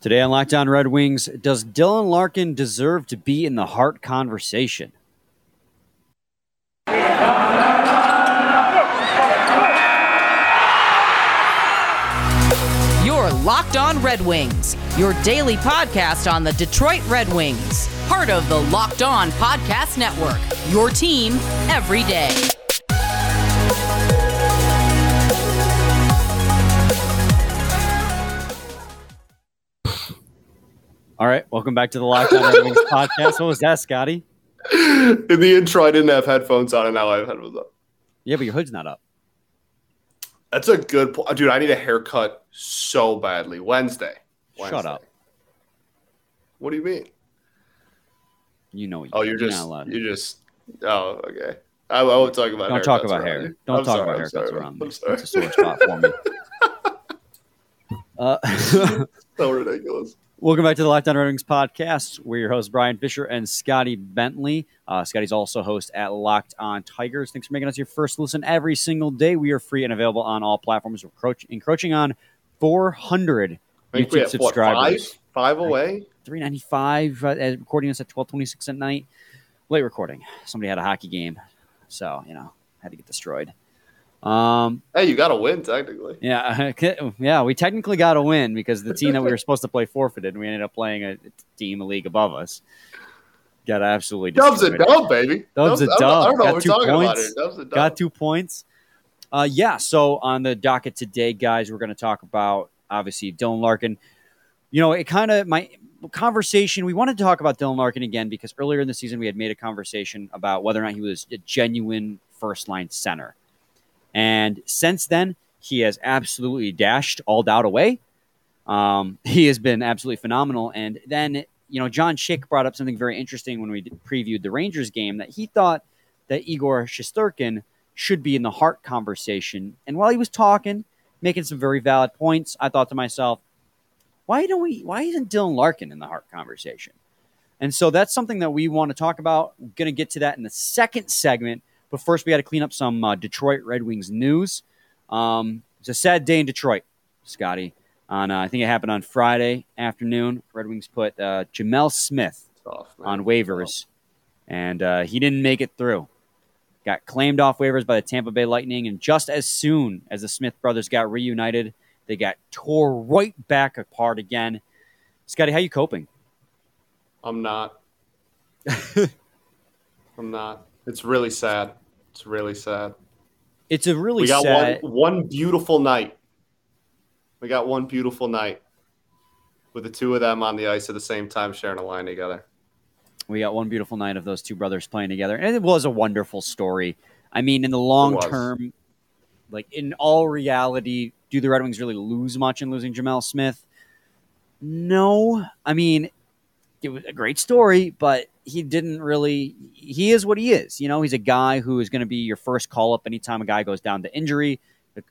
Today on Locked On Red Wings, does Dylan Larkin deserve to be in the Hart conversation? Your Locked On Red Wings, your daily podcast on the Detroit Red Wings, part of the Locked On Podcast Network. Your team every day. All right, welcome back to the Red Wings podcast. What was that, Scotty? In the intro, I didn't have headphones on, and now I have headphones on. Yeah, but your hood's not up. That's a good point, dude. I need a haircut so badly. Wednesday. Wednesday. Shut up. What do you mean? You know. Oh, you're not just you're just. Oh, okay. I, I won't talk about. Hair. Don't talk about hair. Don't I'm talk sorry, about I'm haircuts sorry. around me. I'm sorry. It's a sore spot for me. Uh, so ridiculous. Welcome back to the Locked On Red Wings podcast. We're your hosts, Brian Fisher and Scotty Bentley. Uh, Scotty's also host at Locked On Tigers. Thanks for making us your first listen every single day. We are free and available on all platforms. We're encroach- encroaching on 400 I we YouTube have what, subscribers. five, five away. 395 uh, uh, recording us at 1226 at night. Late recording. Somebody had a hockey game. So, you know, had to get destroyed. Um, Hey, you got to win technically. yeah, yeah, we technically got a win because the team that we were supposed to play forfeited, and we ended up playing a team a league above us. Got absolutely Dubs a dub, baby. Dubs a dub. I don't know Got what two we're talking about points. here. Dubs a dub. Got two points. Uh, yeah. So on the docket today, guys, we're going to talk about obviously Dylan Larkin. You know, it kind of my conversation. We wanted to talk about Dylan Larkin again because earlier in the season we had made a conversation about whether or not he was a genuine first line center, and since then he has absolutely dashed all doubt away. Um, he has been absolutely phenomenal. And then you know, John Schick brought up something very interesting when we previewed the Rangers game that he thought that Igor Shesterkin should be in the Hart conversation. And while he was talking, making some very valid points, I thought to myself, why don't we? Why isn't Dylan Larkin in the Hart conversation? And so that's something that we want to talk about. We're going to get to that in the second segment. But first, we got to clean up some uh, Detroit Red Wings news. Um, it's a sad day in Detroit, Scotty. On uh, I think it happened on Friday afternoon. Red Wings put uh, Gemel Smith on waivers, and uh, he didn't make it through. Got claimed off waivers by the Tampa Bay Lightning, and just as soon as the Smith brothers got reunited, they got tore right back apart again. Scotty, how you coping? I'm not. I'm not. It's really sad. It's really sad. It's a really we got sad. one one beautiful night. We got one beautiful night with the two of them on the ice at the same time, sharing a line together. We got one beautiful night of those two brothers playing together, and it was a wonderful story. I mean, in the long term, like in all reality, do the Red Wings really lose much in losing Gemel Smith? No. I mean, it was a great story, but he didn't really. He is what he is. You know, he's a guy who is going to be your first call up anytime a guy goes down to injury.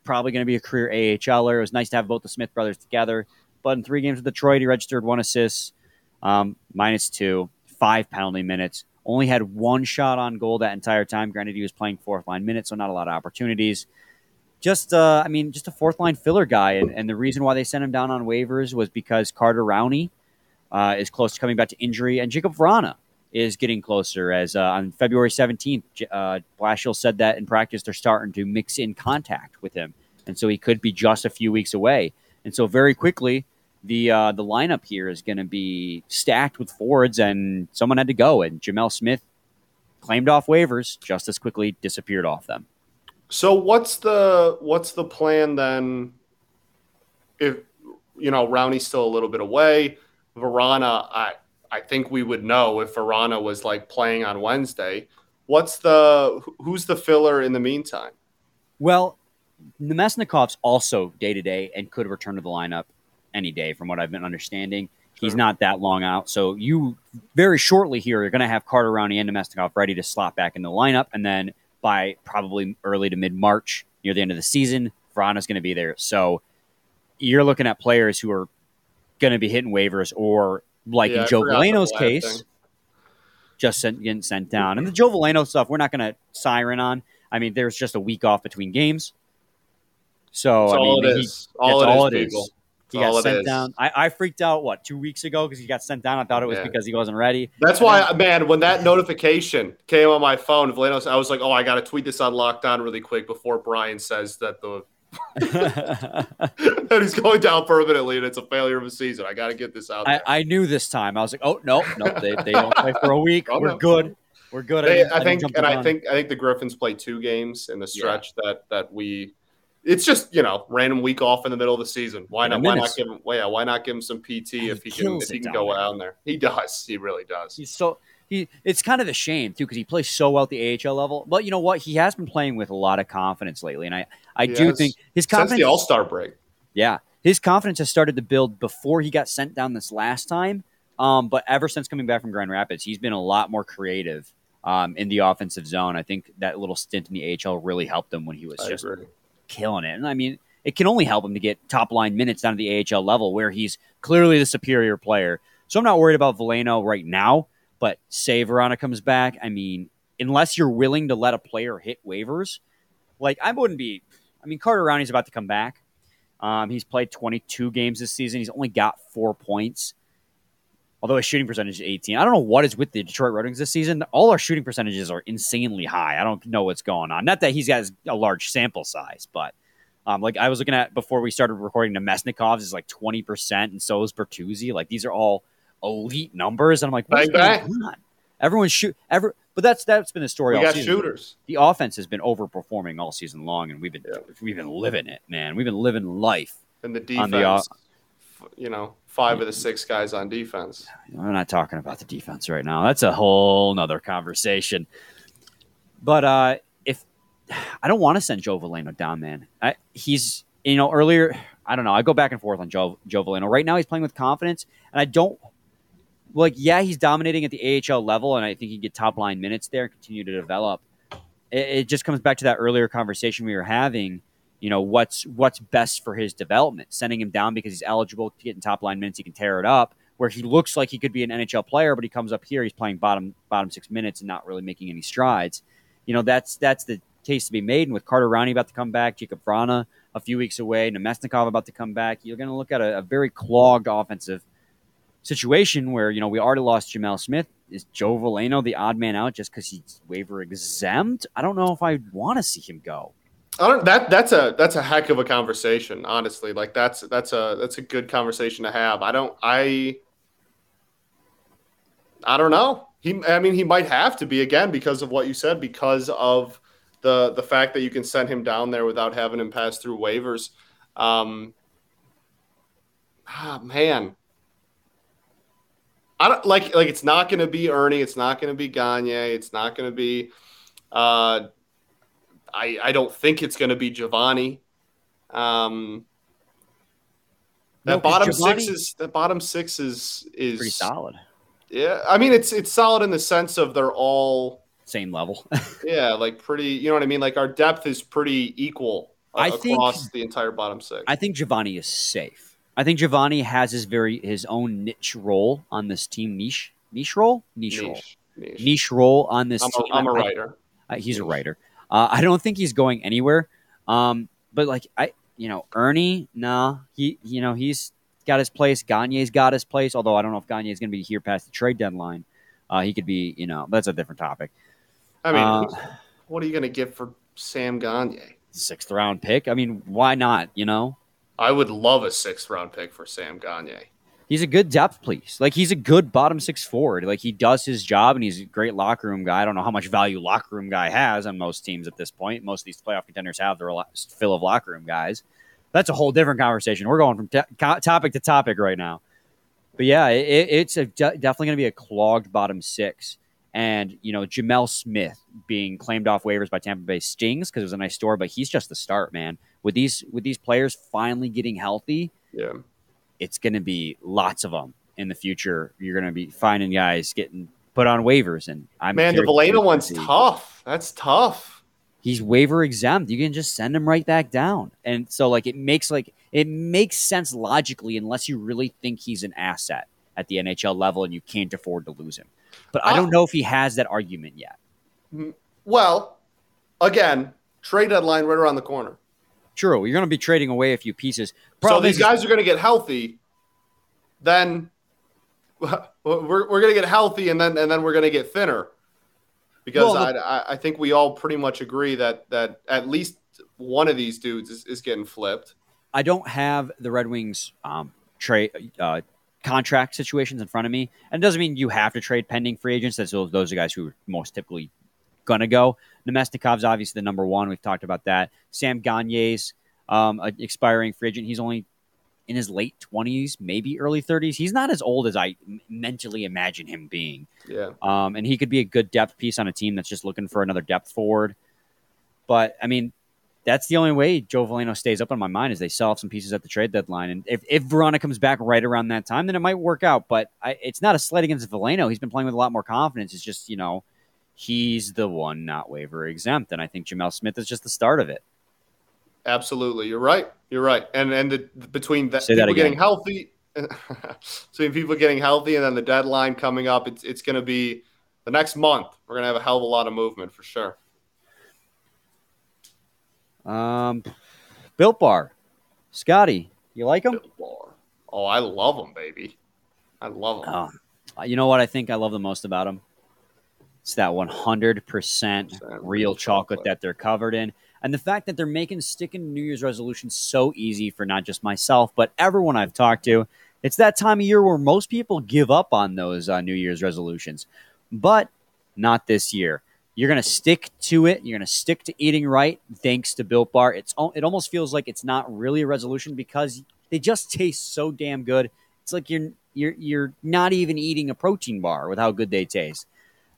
Probably going to be a career AHLer. It was nice to have both the Smith brothers together. But in three games with Detroit, he registered one assist, um, minus two, five penalty minutes. Only had one shot on goal that entire time. Granted, he was playing fourth line minutes, so not a lot of opportunities. Just, uh, I mean, just a fourth line filler guy. And, and the reason why they sent him down on waivers was because Carter Rowney uh, is close to coming back to injury, and Jakub Vrana is getting closer. As uh, on February 17th, J- uh, Blashill said that in practice they're starting to mix in contact with him, and so he could be just a few weeks away. And so very quickly, the uh, the lineup here is going to be stacked with forwards, and someone had to go, and Gemel Smith claimed off waivers, just as quickly disappeared off them. So what's the what's the plan then? If you know Rowney's still a little bit away, Vrana, I I think we would know if Vrana was like playing on Wednesday. What's the who's the filler in the meantime? Well, Namestnikov's also day to day and could return to the lineup any day, from what I've been understanding. He's Sure. not that long out. So you very shortly here are going to have Carter Rowney and Namestnikov ready to slot back in the lineup. And then by probably early to mid March, near the end of the season, Vrana's going to be there. So you're looking at players who are going to be hitting waivers or, like Yeah, in Joe Veleno's case, thing. just sent, getting sent down. And the Joe Veleno stuff, we're not going to siren on. I mean, there's just a week off between games. So, That's I mean, all it he- is. All that's it is, all it is. He got sent is. down. I, I freaked out what two weeks ago because he got sent down. I thought it was because he wasn't ready. That's why, man, when that notification came on my phone, Vlanos, I was like, oh, I got to tweet this on lockdown really quick before Brian says that the that he's going down permanently and it's a failure of a season. I got to get this out I. I knew this time. I was like, oh no, no, they, they don't play for a week. Oh, We're good. We're good. They- didn't- I think, and the I think, I think the Griffins play two games in the stretch that that we. It's just you know random week off in the middle of the season. Why not? Why not give him? Well, yeah, why not give him some PT He if he can if he can go there. down there? He does. He really does. He's so he. It's kind of a shame too because he plays so well at the AHL level. But you know what? He has been playing with a lot of confidence lately, and I I do think his confidence Since the All Star break. yeah, his confidence has started to build before he got sent down this last time. Um, but ever since coming back from Grand Rapids, he's been a lot more creative um, in the offensive zone. I think that little stint in the AHL really helped him when he was I just agree. killing it. And I mean, it can only help him to get top line minutes down to the AHL level where he's clearly the superior player. So I'm not worried about Veleno right now, but say Vrana comes back. I mean, unless you're willing to let a player hit waivers, like I wouldn't be. I mean, Carter Rowney's about to come back. Um, he's played 22 games this season. He's only got four points. Although his shooting percentage is 18. I don't know what is with the Detroit Red Wings this season. All our shooting percentages are insanely high. I don't know what's going on. Not that he's got a large sample size, but um, like I was looking at before we started recording, Namestnikov's is like 20%, and so is Bertuzzi. Like these are all elite numbers. And I'm like, what's going on? Everyone shoot ever but that's that's been the story We all got season. shooters. The offense has been overperforming all season long, and we've been Yeah. we've been living it, man. We've been living life. And the defense, the off- you know, five of the six guys on defense. We're not talking about the defense right now. That's a whole nother conversation. But uh, if I don't want to send Joe Veleno down, man, I, he's you know earlier. I don't know. I go back and forth on Joe Joe Veleno. Right now, he's playing with confidence, and I don't like. Yeah, he's dominating at the AHL level, and I think he can get top line minutes there and continue to develop. It, it just comes back to that earlier conversation we were having. You know what's what's best for his development. Sending him down because he's eligible to get in top line minutes, he can tear it up. Where he looks like he could be an NHL player, but he comes up here, he's playing bottom bottom six minutes and not really making any strides. You know that's that's the case to be made. And with Carter Rowney about to come back, Jakub Vrana a few weeks away, Namestnikov about to come back, you're going to look at a, a very clogged offensive situation where you know we already lost Gemel Smith. Is Joe Veleno the odd man out just because he's waiver exempt? I don't know if I want to see him go. I don't that that's a that's a heck of a conversation, honestly. Like that's that's a that's a good conversation to have. I don't I I don't know. He I mean he might have to be again because of what you said because of the the fact that you can send him down there without having him pass through waivers. Um ah, man. I don't like like it's not going to be Erne, it's not going to be Gagner, it's not going to be uh I, I don't think it's going to be Givani. Um, that No, bottom Givani- six is the bottom six is is Pretty solid, Yeah, I mean it's it's solid in the sense of they're all same level. yeah like pretty. You know what I mean? Like our depth is pretty equal I think- across the entire bottom six. I think Givani is safe. I think Givani has his very his own niche role on this team. Niche niche role niche, role niche, niche. niche role on this I'm team. a, I'm a I- I- writer. Uh, he's a writer. Uh, I don't think he's going anywhere. Um, but like I, you know, Erne, nah, he, you know, he's got his place. Gagner's got his place. Although I don't know if Gagner is going to be here past the trade deadline. Uh, he could be, you know, that's a different topic. I mean, Uh, what are you going to get for Sam Gagner? Sixth round pick. I mean, why not? You know, I would love a sixth round pick for Sam Gagner. he's a good depth piece. Like he's a good bottom six forward. Like he does his job and he's a great locker room guy. I don't know how much value locker room guy has on most teams at this point. Most of these playoff contenders have their fill of locker room guys. That's a whole different conversation. We're going from co- topic to topic right now. But yeah, it, it- it's de- definitely going to be a clogged bottom six. And, you know, Gemel Smith being claimed off waivers by Tampa Bay stings because it was a nice store, but he's just the start, man. With these with these players finally getting healthy, Yeah. it's going to be lots of them in the future. You're going to be finding guys getting put on waivers, and I'm Man, the Veleno one's tough. That's tough. He's waiver exempt. You can just send him right back down, and so like it makes like it makes sense logically, unless you really think he's an asset at the NHL level and you can't afford to lose him. But I don't Uh, know if he has that argument yet. Well, again, trade deadline right around the corner. True. You're going to be trading away a few pieces. Problem so these is, guys are going to get healthy. Then we're, we're going to get healthy, and then and then we're going to get thinner. Because well, I, I think we all pretty much agree that that at least one of these dudes is, is getting flipped. I don't have the Red Wings um, trade uh, contract situations in front of me, and it doesn't mean you have to trade pending free agents. That's those, those are guys who are most typically going to go. Namestnikov's obviously the number one. We've talked about that. Sam Gagner's um, expiring free agent. He's only in his late 20s, maybe early 30s. He's not as old as I mentally imagine him being. Yeah. Um, and he could be a good depth piece on a team that's just looking for another depth forward. But I mean, that's the only way Joe Veleno stays up on my mind is they sell off some pieces at the trade deadline. And if, if Vrana comes back right around that time, then it might work out. But I, it's not a slight against Veleno. He's been playing with a lot more confidence. It's just, you know, he's the one not waiver exempt. And I think Gemel Smith is just the start of it. Absolutely. You're right. You're right. And and the, between the, people getting healthy, between people getting healthy and then the deadline coming up, it's, it's going to be the next month. We're going to have a hell of a lot of movement for sure. Um, Built Bar, Scotty, you like them? Bar. Oh, I love them, baby. I love them. Oh, you know what I think I love the most about them? It's that 100% real chocolate, that they're covered in. And the fact that they're making sticking New Year's resolutions so easy for not just myself, but everyone I've talked to. It's that time of year where most people give up on those uh, New Year's resolutions, but not this year. You're going to stick to it. You're going to stick to eating right thanks to Built Bar. It's it almost feels like it's not really a resolution because they just taste so damn good. It's like you're you're you're not even eating a protein bar with how good they taste.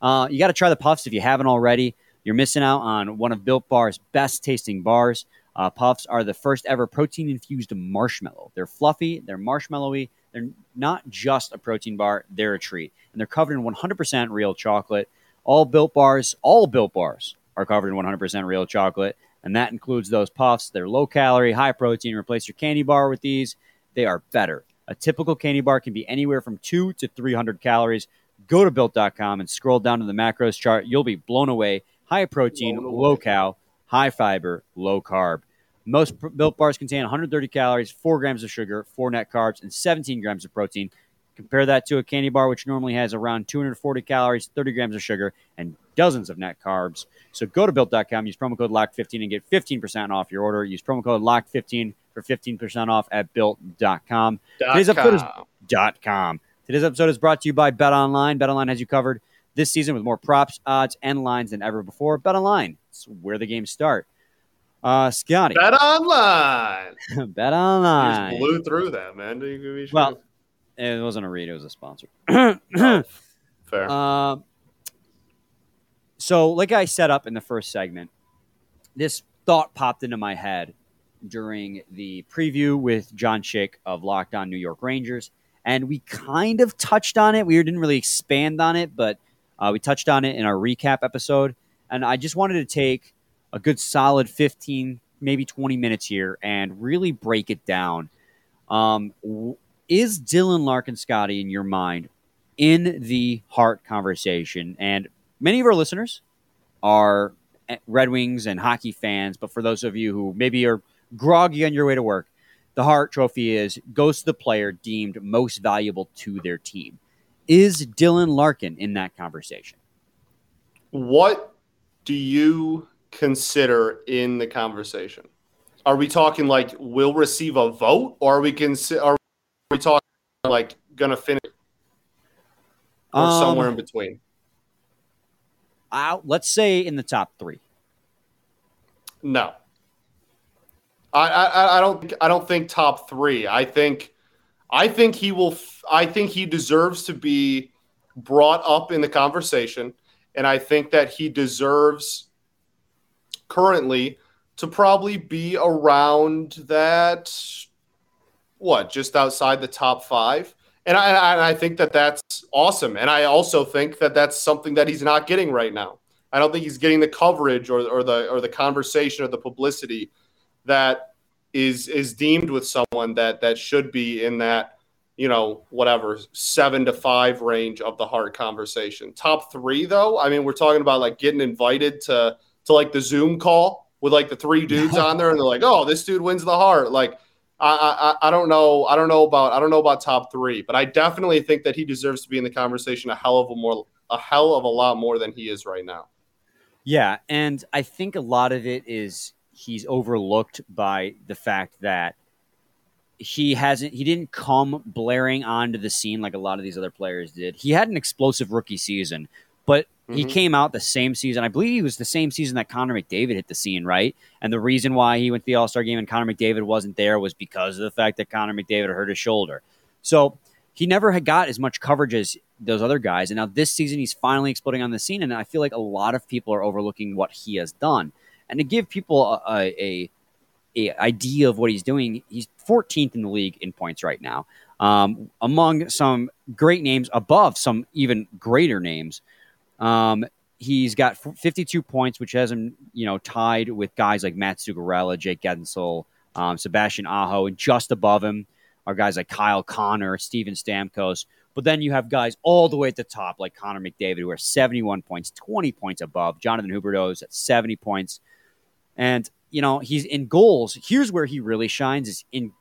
Uh, you got to try the puffs if you haven't already. You're missing out on one of Built Bar's best tasting bars. Uh, puffs are the first ever protein infused marshmallow. They're fluffy, they're marshmallowy, they're not just a protein bar, they're a treat. And they're covered in 100% real chocolate. All built bars, all built bars are covered in 100% real chocolate, and that includes those puffs. They're low calorie, high protein. Replace your candy bar with these. They are better. A typical candy bar can be anywhere from 2 to 300 calories. Go to built.com and scroll down to the macros chart. You'll be blown away. High protein, low cal, high fiber, low carb. Most built bars contain 130 calories, 4 grams of sugar, 4 net carbs, and 17 grams of protein. Compare that to a candy bar, which normally has around 240 calories, 30 grams of sugar, and dozens of net carbs. So go to built.com, use promo code LOCK15 and get 15% off your order. Use promo code LOCK15 for 15% off at built.com. Today's episode is dot .com. Today's episode is brought to you by Bet Online. Bet Online has you covered this season with more props, odds, and lines than ever before. Bet Online, it's where the games start. Uh, Scotty. Bet Online. Bet Online. You blew through that, man. Well, it wasn't a read; it was a sponsor. oh, fair. Uh, so, like I set up in the first segment, this thought popped into my head during the preview with John Schick of Locked On New York Rangers, and we kind of touched on it. We didn't really expand on it, but uh, we touched on it in our recap episode. And I just wanted to take a good solid 15, maybe 20 minutes here and really break it down. Um, is Dylan Larkin Scotty in your mind in the Hart conversation? And many of our listeners are Red Wings and hockey fans, but for those of you who maybe are groggy on your way to work, the Hart Trophy is goes to the player deemed most valuable to their team. Is Dylan Larkin in that conversation? What do you consider in the conversation? Are we talking like will receive a vote, or are we consider? Are we talking like gonna finish or um, somewhere in between? Uh, let's say in the top three. No, I, I I don't I don't think top three. I think I think he will. I think he deserves to be brought up in the conversation, and I think that he deserves currently to probably be around that what just outside the top five and I, I think that that's awesome and i also think that that's something that he's not getting right now i don't think he's getting the coverage or, or the or the conversation or the publicity that is is deemed with someone that that should be in that you know whatever seven to five range of the Hart conversation top three though i mean we're talking about like getting invited to to like the zoom call with like the three dudes on there, and they're like, "Oh, this dude wins the Hart." Like, I, I I don't know, I don't know about I don't know about top three, but I definitely think that he deserves to be in the conversation a hell of a more a hell of a lot more than he is right now. Yeah, and I think a lot of it is he's overlooked by the fact that he hasn't he didn't come blaring onto the scene like a lot of these other players did. He had an explosive rookie season, but mm-hmm. he came out the same season. I believe he was the same season that Connor McDavid hit the scene, right? And the reason why he went to the All Star game and Connor McDavid wasn't there was because of the fact that Connor McDavid hurt his shoulder. So he never had got as much coverage as those other guys. And now this season, he's finally exploding on the scene. And I feel like a lot of people are overlooking what he has done. And to give people a, a, a idea of what he's doing, he's 14th in the league in points right now, um, among some great names, above some even greater names. Um, he's got 52 points, which has him, you know, tied with guys like Matt Zuccarello, Jake Guentzel, um, Sebastian Aho, and just above him are guys like Kyle Connor, Steven Stamkos. But then you have guys all the way at the top, like Connor McDavid, who are 71 points, 20 points above. Jonathan Huberdeau is at 70 points. And, you know, he's in goals. Here's where he really shines is in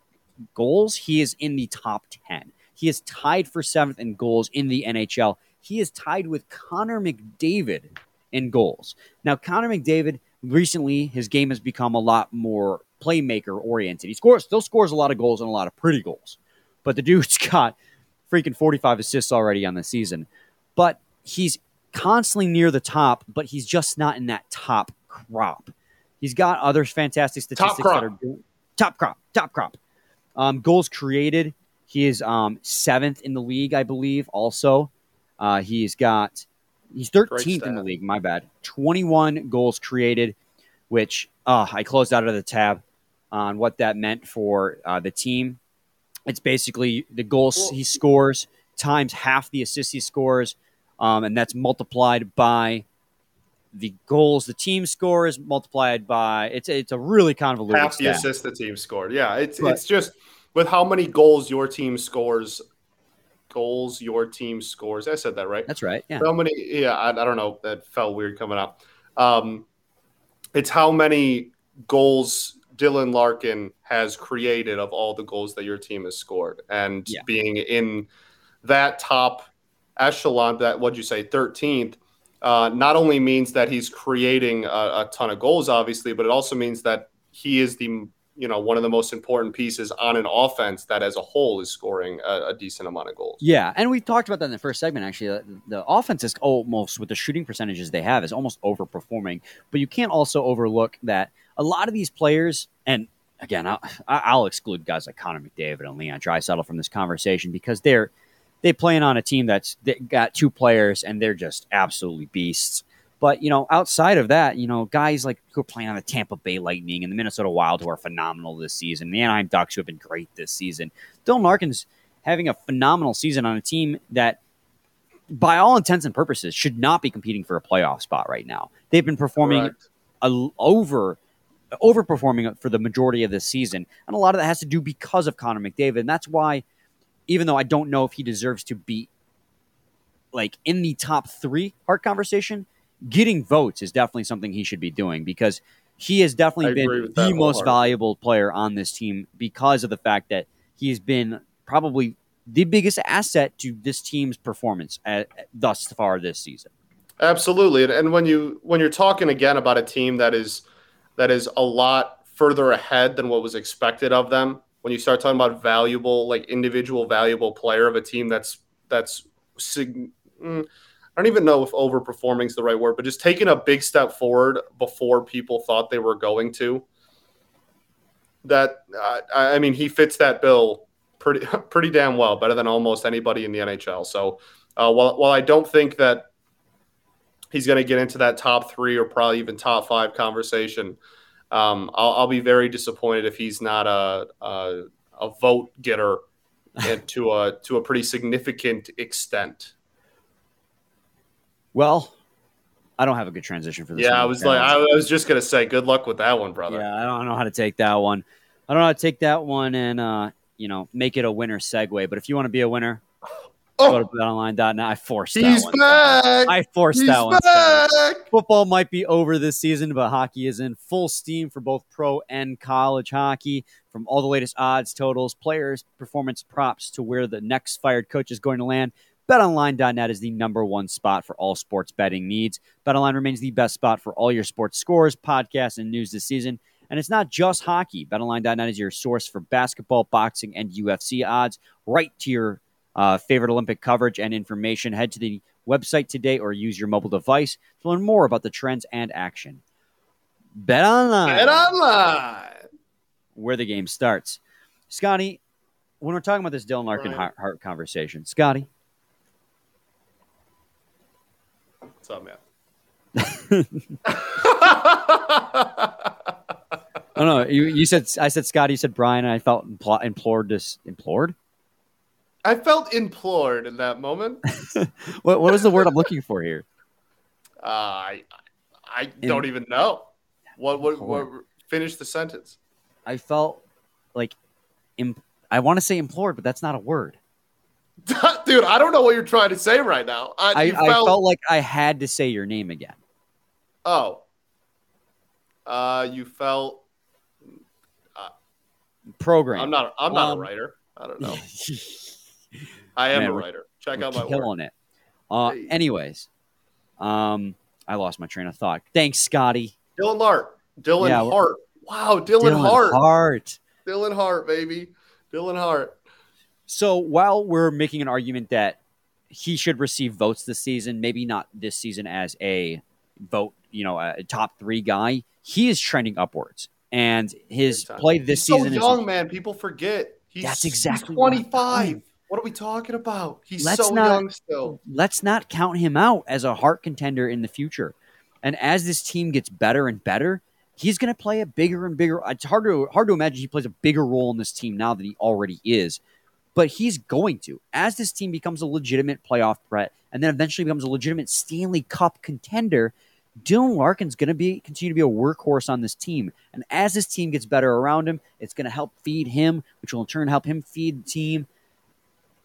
goals. He is in the top 10. He is tied for seventh in goals in the NHL. He is tied with Connor McDavid in goals. Now, Connor McDavid recently, his game has become a lot more playmaker oriented. He scores, still scores a lot of goals and a lot of pretty goals, but the dude's got freaking 45 assists already on the season. But he's constantly near the top, but he's just not in that top crop. He's got other fantastic statistics that are doing, top crop, top crop. Um, goals created, he is um, seventh in the league, I believe. Also, uh, he's got he's 13th in the league. My bad. 21 goals created, which uh, I closed out of the tab on what that meant for uh, the team. It's basically the goals he scores times half the assists he scores, um, and that's multiplied by the goals the team scores multiplied by it's it's a really convoluted half the stat. assists the team scored. Yeah, it's but, it's just with how many goals your team scores. Goals your team scores. I said that right. That's right. Yeah. How many? Yeah, I, I don't know. That felt weird coming up. Um, it's how many goals Dylan Larkin has created of all the goals that your team has scored. And yeah. being in that top echelon, that what'd you say, 13th, uh, not only means that he's creating a, a, ton of goals, obviously, but it also means that he is the you know one of the most important pieces on an offense that as a whole is scoring a, a decent amount of goals. Yeah, and we talked about that in the first segment. Actually, the, offense is almost with the shooting percentages they have is almost overperforming. But you can't also overlook that a lot of these players, and again, I'll, I'll exclude guys like Connor McDavid and Leon Draisaitl from this conversation because they're they playing on a team that's got two players and they're just absolutely beasts. But you know, outside of that, you know, guys like who are playing on the Tampa Bay Lightning and the Minnesota Wild who are phenomenal this season, the Anaheim Ducks who have been great this season. Dylan Larkin's having a phenomenal season on a team that, by all intents and purposes, should not be competing for a playoff spot right now. They've been performing a, over overperforming for the majority of this season. And a lot of that has to do because of Connor McDavid. And that's why, even though I don't know if he deserves to be like in the top three Hart conversation, getting votes is definitely something he should be doing because he has definitely been the most valuable player on this team because of the fact that he's been probably the biggest asset to this team's performance at, thus far this season. Absolutely, and when you when you're talking again about a team that is that is a lot further ahead than what was expected of them. When you start talking about valuable, like individual valuable player of a team that's that's sig- mm, I don't even know if overperforming is the right word, but just taking a big step forward before people thought they were going to. That uh, I mean, he fits that bill pretty pretty damn well, better than almost anybody in the NHL. So uh, while while I don't think that he's going to get into that top three or probably even top five conversation. Um, I'll, I'll, be very disappointed if he's not a a, a vote getter to a to a pretty significant extent. Well, I don't have a good transition for this. Yeah, one. I was like, I was just gonna say, good luck with that one, brother. Yeah, I don't know how to take that one. I don't know how to take that one and uh, you know make it a winner segue. But if you want to be a winner, Oh. Go Oh, to betonline.net. I forced that he's one. back. I forced he's that one. Back. Football might be over this season, but hockey is in full steam for both pro and college hockey. From all the latest odds, totals, players, performance props to where the next fired coach is going to land, betonline.net is the number one spot for all sports betting needs. Betonline remains the best spot for all your sports scores, podcasts, and news this season. And it's not just hockey. BetOnline.net is your source for basketball, boxing, and UFC odds, right to your uh, favorite Olympic coverage and information. Head to the website today or use your mobile device to learn more about the trends and action. Bet online, Bet online. where the game starts. Scotty, when we're talking about this Dylan Larkin Hart, conversation, Scotty, What's up, man? oh no, you, you said I said Scotty, you said Brian, and I felt impl- implored this implored. I felt implored in that moment. Uh, What what was the word I'm looking for here? I I don't even know. What what, what finish the sentence? I felt like imp- I want to say implored, but that's not a word. Dude, I don't know what you're trying to say right now. I, I, you I felt like I had to say your name again. oh. Uh you felt Program. I'm not I'm not Um, a writer. I don't know. I am Man, a writer. Check out my work. killing it. Uh, Hey. anyways, um, I lost my train of thought. Thanks, Scotty. Dylan Hart. Dylan Yeah, Hart. Wow, Dylan, Hart. Hart. Dylan Hart, baby. Dylan Hart. So while we're making an argument that he should receive votes this season, maybe not this season as a vote, you know, a top three guy, he is trending upwards, and his play this He's season so is young, man. People forget. He's, That's exactly what 25. What are we talking about? He's Let's so not- young still. let's not count him out as a Hart contender in the future. And as this team gets better and better, he's going to play a bigger and bigger. It's hard to hard to imagine he plays a bigger role in this team now than he already is. But he's going to as this team becomes a legitimate playoff threat, and then eventually becomes a legitimate Stanley Cup contender. Dylan Larkin's going to be continue to be a workhorse on this team, and as this team gets better around him, it's going to help feed him, which will in turn help him feed the team.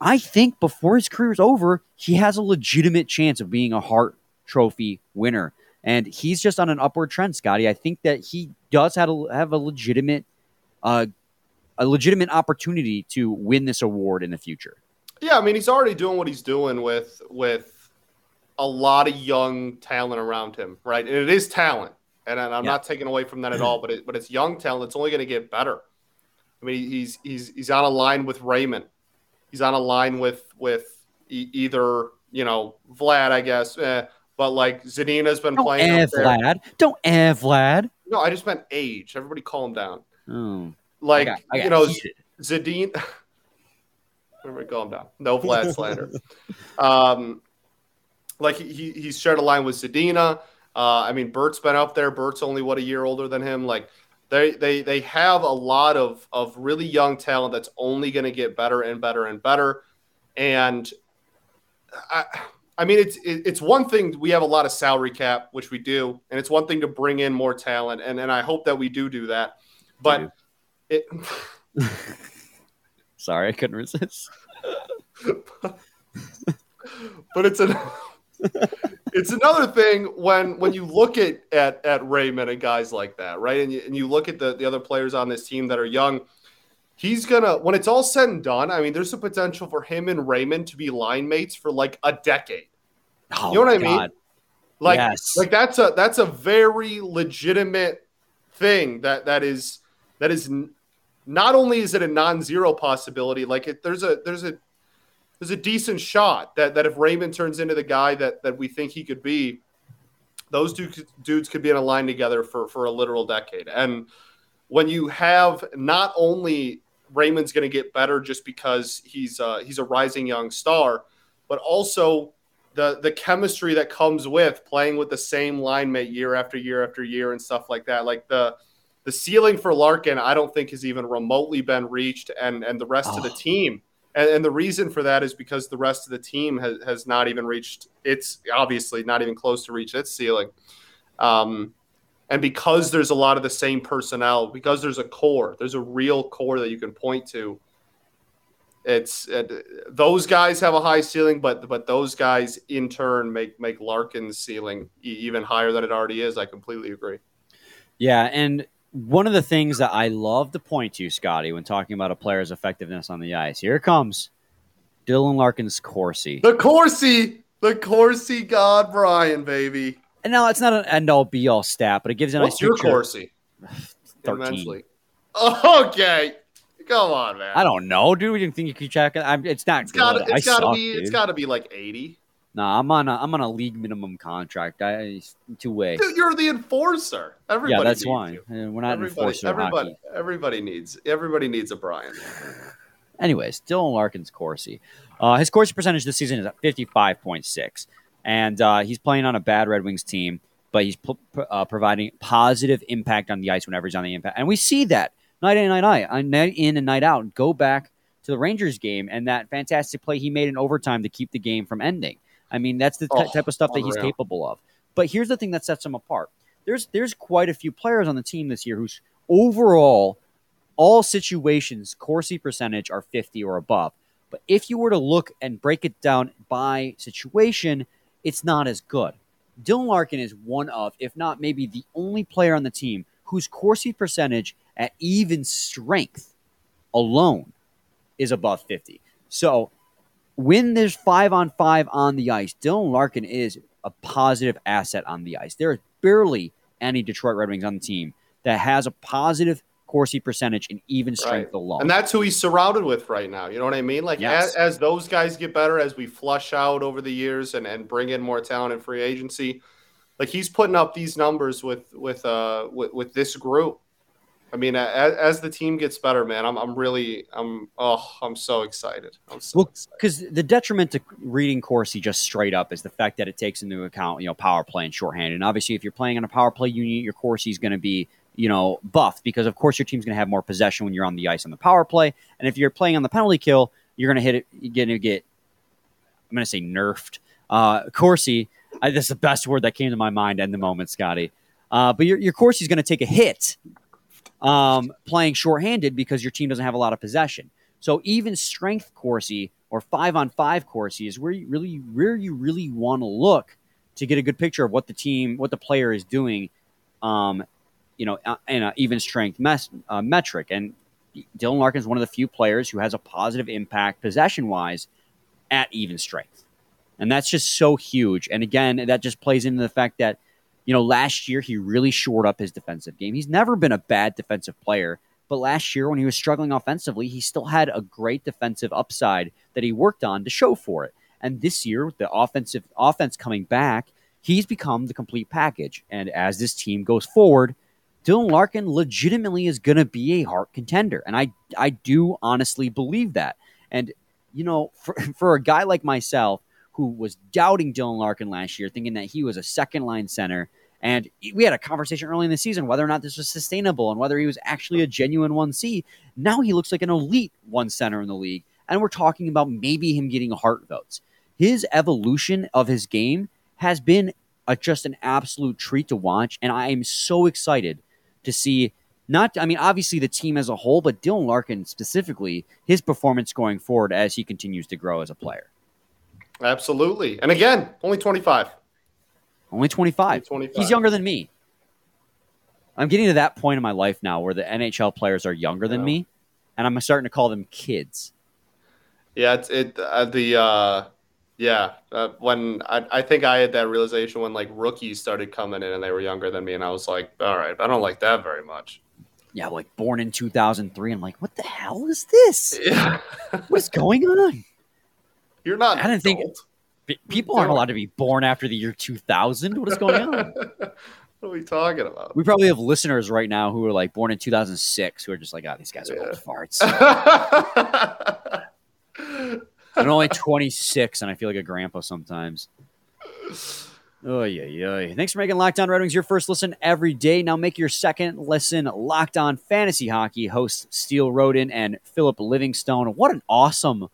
I think before his career is over, he has a legitimate chance of being a Hart Trophy winner. And he's just on an upward trend, Scotty. I think that he does have a, have a legitimate, uh, a legitimate opportunity to win this award in the future. Yeah, I mean, he's already doing what he's doing with with a lot of young talent around him, right? And it is talent, and I'm Yeah. not taking away from that at all. But it, but it's young talent. It's only going to get better. I mean, he's he's he's on a line with Raymond. He's on a line with with e- either you know Vlad, I guess. Eh, but like Zadina's been Don't playing. eh. Vlad. Don't eh, Vlad. No, I just meant age. Everybody, calm down. Oh, Like I got, I got you know, heated. Zadine. Everybody calm down. No Vlad slander. um, like he, he he's shared a line with Zadina. Uh, I mean, Bert's been up there. Bert's only what a year older than him. Like they they they have a lot of of really young talent that's only going to get better and better and better. And I I mean, it's it, it's one thing we have a lot of salary cap, which we do, and it's one thing to bring in more talent, and and I hope that we do do that. But it. Sorry, I couldn't resist. but it's an it's another thing when when you look at at at Raymond and guys like that, right? And you, and you look at the the other players on this team that are young. He's gonna when it's all said and done. I mean, there's a potential for him and Raymond to be line mates for like a decade. Oh, You know what I mean? Like Yes. like that's a that's a very legitimate thing that that is that is not only is it a non-zero possibility, like it, there's a there's a there's a decent shot that that if Raymond turns into the guy that that we think he could be, those two dudes could be in a line together for for a literal decade. And when you have not only Raymond's going to get better just because he's uh, he's a rising young star, but also the the chemistry that comes with playing with the same line mate year after year after year and stuff like that. Like the the ceiling for Larkin, I don't think has even remotely been reached, and and the rest of the Oh. team. And, and the reason for that is because the rest of the team has, has not even reached its obviously not even close to reach its ceiling. Um, and because there's a lot of the same personnel, because there's a core, there's a real core that you can point to. it's uh, those guys have a high ceiling, but but those guys in turn make make Larkin's ceiling even higher than it already is. I completely agree. Yeah, and one of the things that I love to point to, Scotty, when talking about a player's effectiveness on the ice, here it comes. Dylan Larkin's Corsi. The Corsi, the Corsi God, Brian, baby. And now it's not an end all be all stat, but it gives you a What's nice your picture. Corsi? 13. Immensely. Okay, come on, man. I don't know, dude. You think you can check it? I'm, it's not It's got good. to I it's got to be it's dude. got to be like eighty. Nah, I'm on a I'm on a league minimum contract. I two way. Dude, you're the enforcer. Everybody Yeah, that's needs why. you. We're not Everybody, enforcing everybody, hockey. everybody needs everybody needs a Brian. Anyways, Dylan Larkin's Corsi. Uh, his Corsi percentage this season is at 55.6. And uh, he's playing on a bad Red Wings team, but he's p- uh, providing positive impact on the ice whenever he's on the impact. And we see that night in, night out, uh, night in and night out. Go back to the Rangers game and that fantastic play he made in overtime to keep the game from ending. I mean, that's the t- Oh, type of stuff that he's capable of. But here's the thing that sets him apart. There's there's quite a few players on the team this year whose overall all situations Corsi percentage are 50 or above. But if you were to look and break it down by situation, it's not as good. Dylan Larkin is one of, if not maybe the only player on the team whose Corsi percentage at even strength alone is above 50. So when there's five on five on the ice, Dylan Larkin is a positive asset on the ice. There is barely any Detroit Red Wings on the team that has a positive Corsi percentage in even strength alone. And that's who he's surrounded with right now. You know what I mean? Like Yes. as, as those guys get better, as we flush out over the years and, and bring in more talent in free agency, like he's putting up these numbers with with uh with, with this group. I mean, as, as the team gets better, man, I'm I'm really I'm oh I'm so excited. I'm so Well, because the detriment to reading Corsi just straight up is the fact that it takes into account, you know, power play and shorthand. And obviously, if you're playing on a power play unit, your Corsi is going to be, you know, buffed because, of course, your team's going to have more possession when you're on the ice on the power play. And if you're playing on the penalty kill, you're going to hit it, you're going to get, I'm going to say nerfed. Uh, Corsi, I, that's the best word that came to my mind in the moment, Scotty. Uh, but your, your Corsi is going to take a hit um, playing shorthanded because your team doesn't have a lot of possession. So even strength Corsi or five on five Corsi is where you really where you really want to look to get a good picture of what the team, what the player is doing, um, you know, uh, in an even strength mes- uh, metric. And Dylan Larkin is one of the few players who has a positive impact possession wise at even strength, and that's just so huge. And again, that just plays into the fact that you know, last year he really shored up his defensive game. He's never been a bad defensive player, but last year when he was struggling offensively, he still had a great defensive upside that he worked on to show for it. And this year, with the offensive offense coming back, he's become the complete package. And as this team goes forward, Dylan Larkin legitimately is going to be a Hart contender, and I I do honestly believe that. And you know, for for a guy like myself who was doubting Dylan Larkin last year, thinking that he was a second line center. And we had a conversation early in the season whether or not this was sustainable and whether he was actually a genuine 1C. Now he looks like an elite one center in the league. And we're talking about maybe him getting Hart votes. His evolution of his game has been a, just an absolute treat to watch. And I am so excited to see not, I mean, obviously the team as a whole, but Dylan Larkin specifically, his performance going forward as he continues to grow as a player. Absolutely. And again, only 25. Only 25. 25. He's younger than me. I'm getting to that point in my life now where the NHL players are younger than Yeah. me, and I'm starting to call them kids. Yeah, it's it uh, the uh yeah, uh, when I, I think I had that realization when like rookies started coming in and they were younger than me and I was like, all right, I don't like that very much. Yeah, like born in 2003. I'm like, what the hell is this? Yeah. What's going on? You're not I didn't think- adult. P- People aren't allowed to be born after the year 2000. What is going on? what are we talking about? We probably have listeners right now who are like born in 2006 who are just like, oh, these guys are Yeah. old farts. I'm only 26 and I feel like a grandpa sometimes. Oh, yeah, yeah. Thanks for making Locked On Red Wings your first listen every day. Now make your second listen Locked On Fantasy Hockey. Hosts Steele Roden and Philip Livingstone. What an awesome,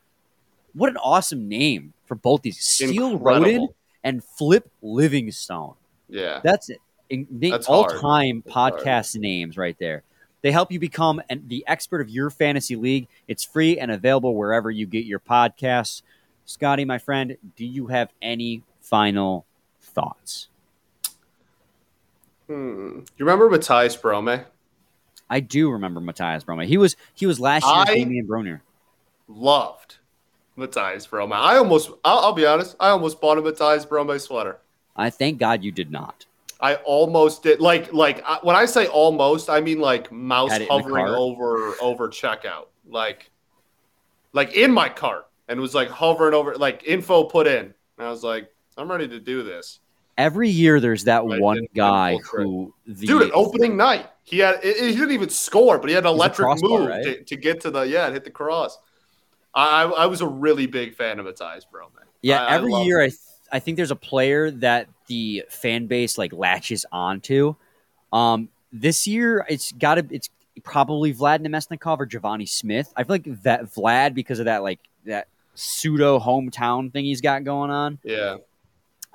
what an awesome name for both these. Steel. Roden and Flip Livingstone. yeah. That's it. In, That's hard. all-time That's hard. podcast names right there. They help you become an, the expert of your fantasy league. It's free and available wherever you get your podcasts. Scotty, my friend, do you have any final thoughts? Hmm. You remember Mathias Brome? I do remember Mathias Brome. He was he was last year's I- Damien Brunner. Loved Mathias Brome. I almost, I'll, I'll be honest, I almost bought a Mathias Brome sweater. I thank God you did not. I almost did. Like, like I- when I say almost, I mean like mouse Had it in the hovering over over checkout, like, like in my cart, and was like hovering over, like info put in. And I was like, I'm ready to do this, Every year there's that one guy who the dude. Opening night, he had he he didn't even score, but he had an electric crossbar, move right? to, to get to the yeah, and hit the cross. I, I I was a really big fan of Mathias Brome. Yeah, I- I every love year him. I th- I think there's a player that the fan base like latches onto. Um, this year it's got to it's probably Vlad Namestnikov or Givani Smith. I feel like that Vlad because of that like that pseudo hometown thing he's got going on, Yeah,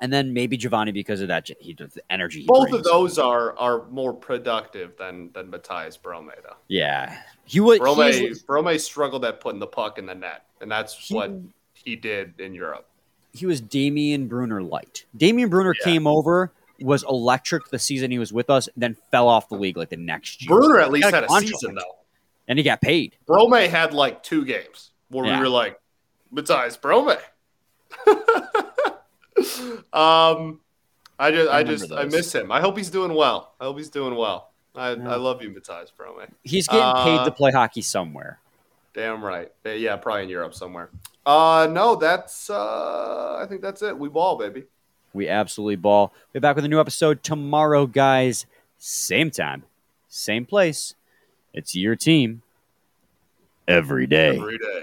and then maybe Givani because of that he the energy. he both of those are are more productive than than Mathias Brome though. Yeah, he was. Brome, he was- Brome struggled at putting the puck in the net, and that's he- what he did in Europe. he was Damien Brunner light. Damien Brunner Yeah. came over, was electric the season he was with us, then fell off the league like the next year. Brunner at least Got a had a season though. and he got paid. Brome had like two games where Yeah. we were like, Mathias Brome. um, I just, I I, just, I miss him. I hope he's doing well. I hope he's doing well. I, Yeah. I love you, Mathias Brome. He's getting paid Uh, to play hockey somewhere. Damn right. Uh, Yeah, probably in Europe somewhere. Uh, no, that's. uh I think that's it. We ball, baby. We absolutely ball. We're back with a new episode tomorrow, guys. Same time, same place. It's your team every day. Every day.